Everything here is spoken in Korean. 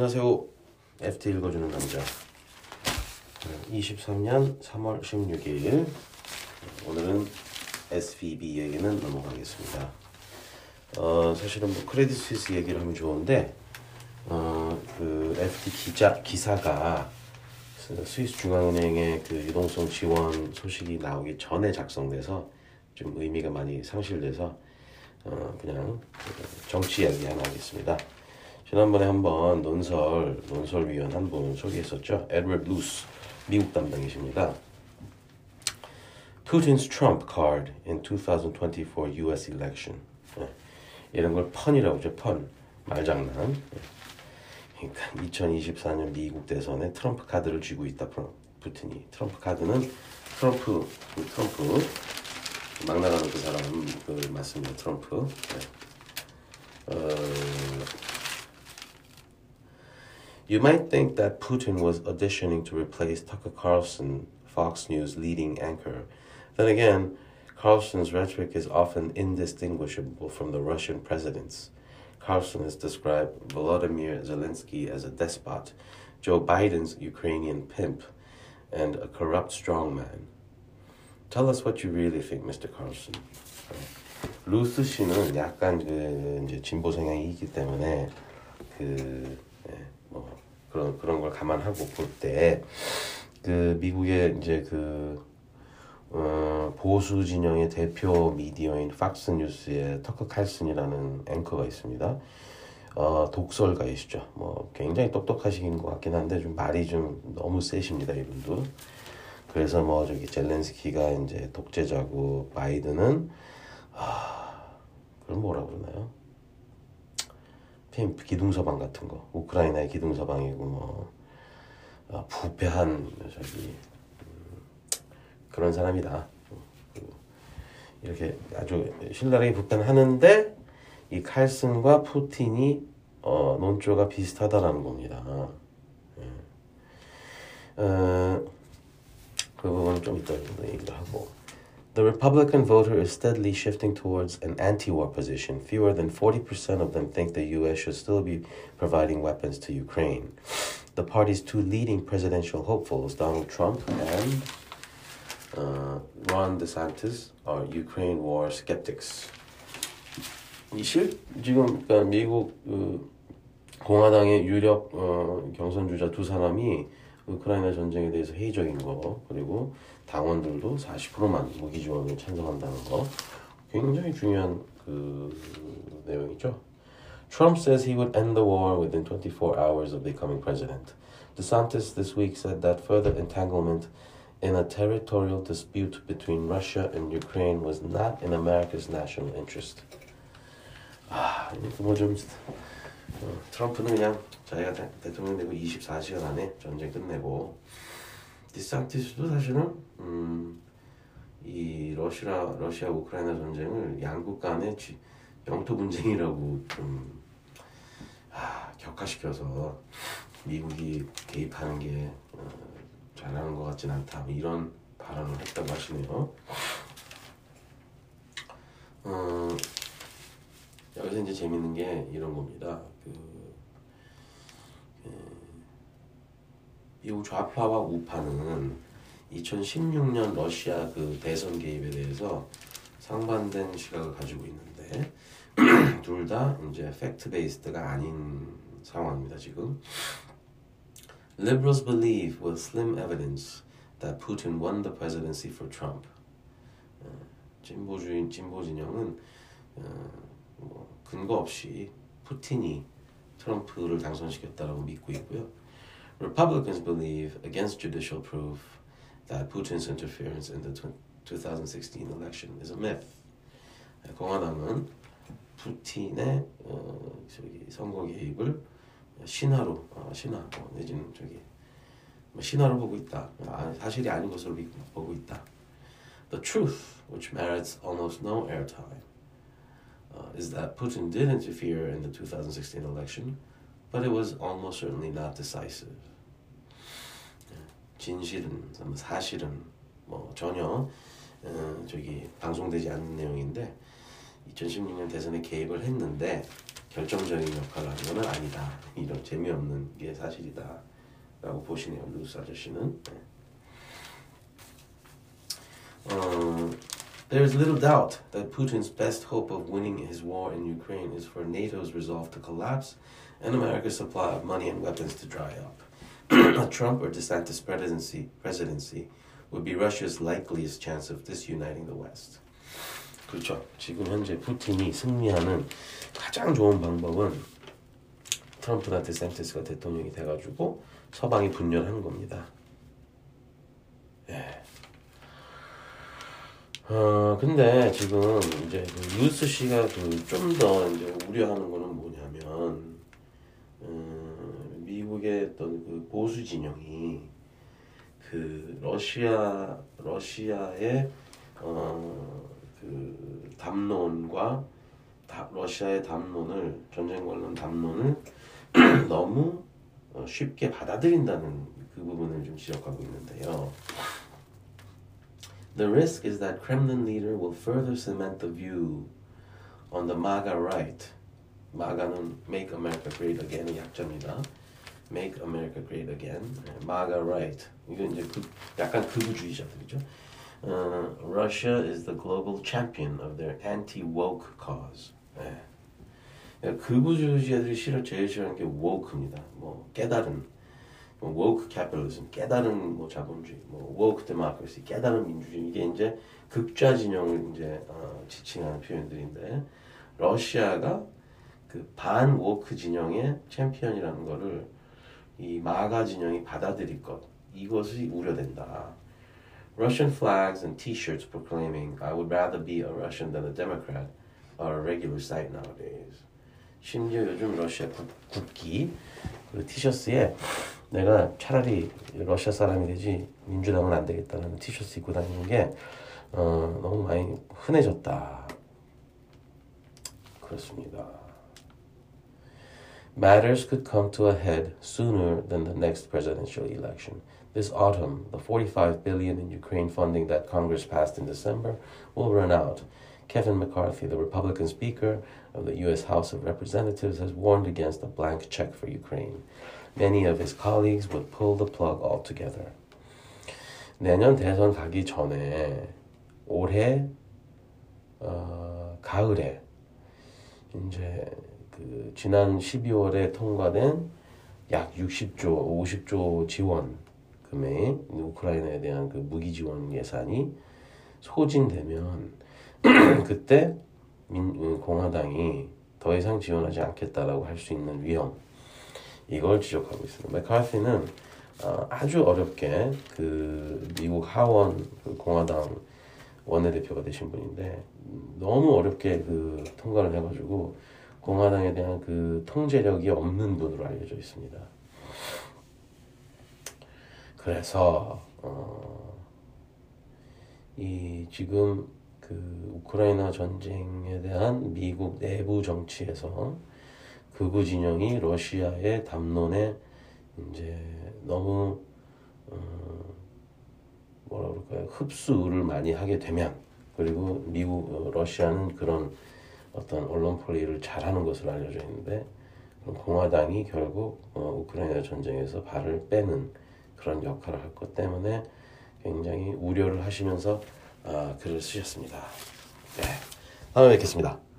안녕하세요. FT 읽어주는 남자. 23년 3월 16일. 오늘은 SVB 얘기는 넘어가겠습니다. 어, 사실은 뭐 크레딧 스위스 얘기를 하면 좋은데, 어, 그 FT 기자 기사가 스위스 중앙은행의 그 유동성 지원 소식이 나오기 전에 작성돼서 좀 의미가 많이 상실돼서 어, 그냥 정치 이야기 하나 하겠습니다. 지난번에 한번 논설 논설위원 한 분 소개했었죠. 에드워드 루스 미국 담당이십니다. Putin's Trump card in 2024 U.S. election. 네. 이런 걸 pun이라고 하죠. pun 말장난. 네. 그러니까 2024년 미국 대선에 트럼프 카드를 쥐고 있다. 푸틴이 트럼프 카드는 트럼프 그 트럼프 막 나가는 그 사람 그 맞습니다. 트럼프. 네. 어, You might think that Putin was auditioning to replace Tucker Carlson, Fox News leading anchor. Then again, Carlson's rhetoric is often indistinguishable from the Russian president's. Carlson has described Volodymyr Zelensky as a despot, Joe Biden's Ukrainian pimp, and a corrupt strongman. Tell us what you really think, Mr. Carlson. 루스 씨는 약간 그 이제 진보 성향이 있기 때문에 그 예, 뭐 그런 그런 걸 감안하고 볼 때 그 미국의 이제 그 어, 보수 진영의 대표 미디어인 팍스 뉴스의 터커 칼슨이라는 앵커가 있습니다. 어, 독설가이시죠. 뭐 굉장히 똑똑하신 것 같긴 한데 좀 말이 좀 너무 세십니다 이분도. 그래서 뭐 저기 젤렌스키가 이제 독재자고 바이든은 아 그럼 뭐라 그러나요? 기둥서방 같은 거 우크라이나의 기둥서방이고 뭐 아, 부패한 저기 음, 그런 사람이다 이렇게 아주 신랄하게 비판하는데 이 칼슨과 푸틴이 어, 논조가 비슷하다라는 겁니다. 예. 어, 그 부분은 좀 이따 얘기를 하고 The Republican voter is steadily shifting towards an anti-war position. Fewer than 40% of them think the U.S. should still be providing weapons to Ukraine. The party's two leading presidential hopefuls, Donald Trump and uh, Ron DeSantis, are Ukraine war skeptics. 이실 지금 그러니까 미국 그 공화당의 유력 어, 경선 주자 두 사람이 우크라이나 전쟁에 대해서 회의적인 거 그리고 당원들도 40%만 무기 지원을 찬성한다는 거 굉장히 중요한 그 내용이죠. Trump says he would end the war within 24 hours of becoming president. DeSantis this week said that further entanglement in a territorial dispute between Russia and Ukraine was not in America's national interest. 아, 뭐좀 어, 트럼프는 그냥 자기가 대, 대통령 되고 24시간 안에 전쟁 끝내고 디상티스도 사실은 음, 이 러시아 러시아 우크라이나 전쟁을 양국 간의 지, 영토 분쟁이라고 좀 아, 격화시켜서 미국이 개입하는 게 어, 잘하는 것 같진 않다 뭐 이런 발언을 했다고 하시네요. 어, 여기서 이제 재밌는 게 이런 겁니다. 그, 그 미국 좌파와 우파는 2016년 러시아 그 대선 개입에 대해서 상반된 시각을 가지고 있는데 둘 다 이제 팩트 베이스드가 아닌 상황입니다 지금. Liberals believe with slim evidence that Putin won the presidency for Trump. 진보주의 진보 진영은 어, 뭐 근거 없이 푸틴이 트럼프를 당선시켰다라고 믿고 있고요. Republicans believe against judicial proof that Putin's interference in the 2016 election is a myth. 공화당은 푸틴의 어, 저기 선거 개입을 신화로 어, 신화 뭐, 내지는 저기 뭐 신화로 보고 있다. 아, 사실이 아닌 것으로 보고 있다. The truth, which merits almost no airtime, uh, is that Putin did interfere in the 2016 election, but it was almost certainly not decisive. 진실은 사실은 뭐 전혀 어, 저기 방송되지 않는 내용인데 2016년 대선에 개입을 했는데 결정적인 역할을 하는 건 아니다. 이런 재미없는 게 사실이다. 라고 보시네요. 루스 아저씨는. 네. 어, There is little doubt that Putin's best hope of winning his war in Ukraine is for NATO's resolve to collapse and America's supply of money and weapons to dry up. a Trump or DeSantis presidency, presidency would be Russia's likeliest chance of disuniting the West. 그렇죠. 지금 현재 푸틴이 승리하는 가장 좋은 방법은 트럼프나 데센티스가 대통령이 돼가지고 서방이 분열하는 겁니다. 어 근데 지금 이제 그 루스 씨가 그 좀 더 이제 우려하는 거는 뭐냐면 음, 미국의 어떤 그 보수 진영이 그 러시아 러시아의 어 그 담론과 다, 러시아의 담론을 전쟁 관련 담론을 너무 쉽게 받아들인다는 그 부분을 좀 지적하고 있는데요. The risk is that Kremlin leader will further cement the view on the MAGA right. MAGA는 Make America Great Again의 약자입니다. Make America Great Again. MAGA right. 이건 이제 그, 약간 극우주의자들이죠. Uh, Russia is the global champion of their anti-woke cause. 네. 극우주의자들이 싫어 제일 싫어하는 게 woke입니다. 뭐 깨달은 뭐 woke capitalism 깨달은 뭐 자본주의, 뭐 woke democracy 깨달은 민주주의 이게 이제 극좌 진영을 이제 어, 지칭하는 표현들인데 러시아가 그반 woke 진영의 챔피언이라는 거를 이 마가 진영이 받아들일 것 이것이 우려된다. Russian flags and T-shirts proclaiming "I would rather be a Russian than a Democrat" are a regular sight nowadays. 심지어 요즘 러시아 국, 국기 그 티셔츠에 내가 차라리 러시아 사람이 되지 민주당은 안 되겠다는 티셔츠 입고 다니는 게 어, 너무 많이 흔해졌다. 그렇습니다. Matters could come to a head sooner than the next presidential election. This autumn, the 45 billion in Ukraine funding that Congress passed in December will run out. Kevin McCarthy, the Republican Speaker of the U.S. House of Representatives, has warned against a blank check for Ukraine. Many of his colleagues would pull the plug altogether. 내년 대선 가기 전에 올해 어, 가을에 이제 그 지난 12월에 통과된 약 60조, 50조 지원 금액 우크라이나에 대한 그 무기 지원 예산이 소진되면 그때 민, 공화당이 더 이상 지원하지 않겠다라고 할 수 있는 위험 이걸 지적하고 있습니다. 맥카시는 어, 아주 어렵게 그 미국 하원 그 공화당 원내대표가 되신 분인데 너무 어렵게 그 통과를 해가지고 공화당에 대한 그 통제력이 없는 분으로 알려져 있습니다. 그래서 어, 이 지금 그 우크라이나 전쟁에 대한 미국 내부 정치에서 극우 진영이 러시아의 담론에 이제 너무 어, 뭐라 그럴까요 흡수를 많이 하게 되면 그리고 미국 어, 러시아는 그런 어떤 언론 플레이를 잘하는 것으로 알려져 있는데 공화당이 결국 어, 우크라이나 전쟁에서 발을 빼는 그런 역할을 할 것 때문에 굉장히 우려를 하시면서 아, 글을 쓰셨습니다. 네. 다음에 뵙겠습니다.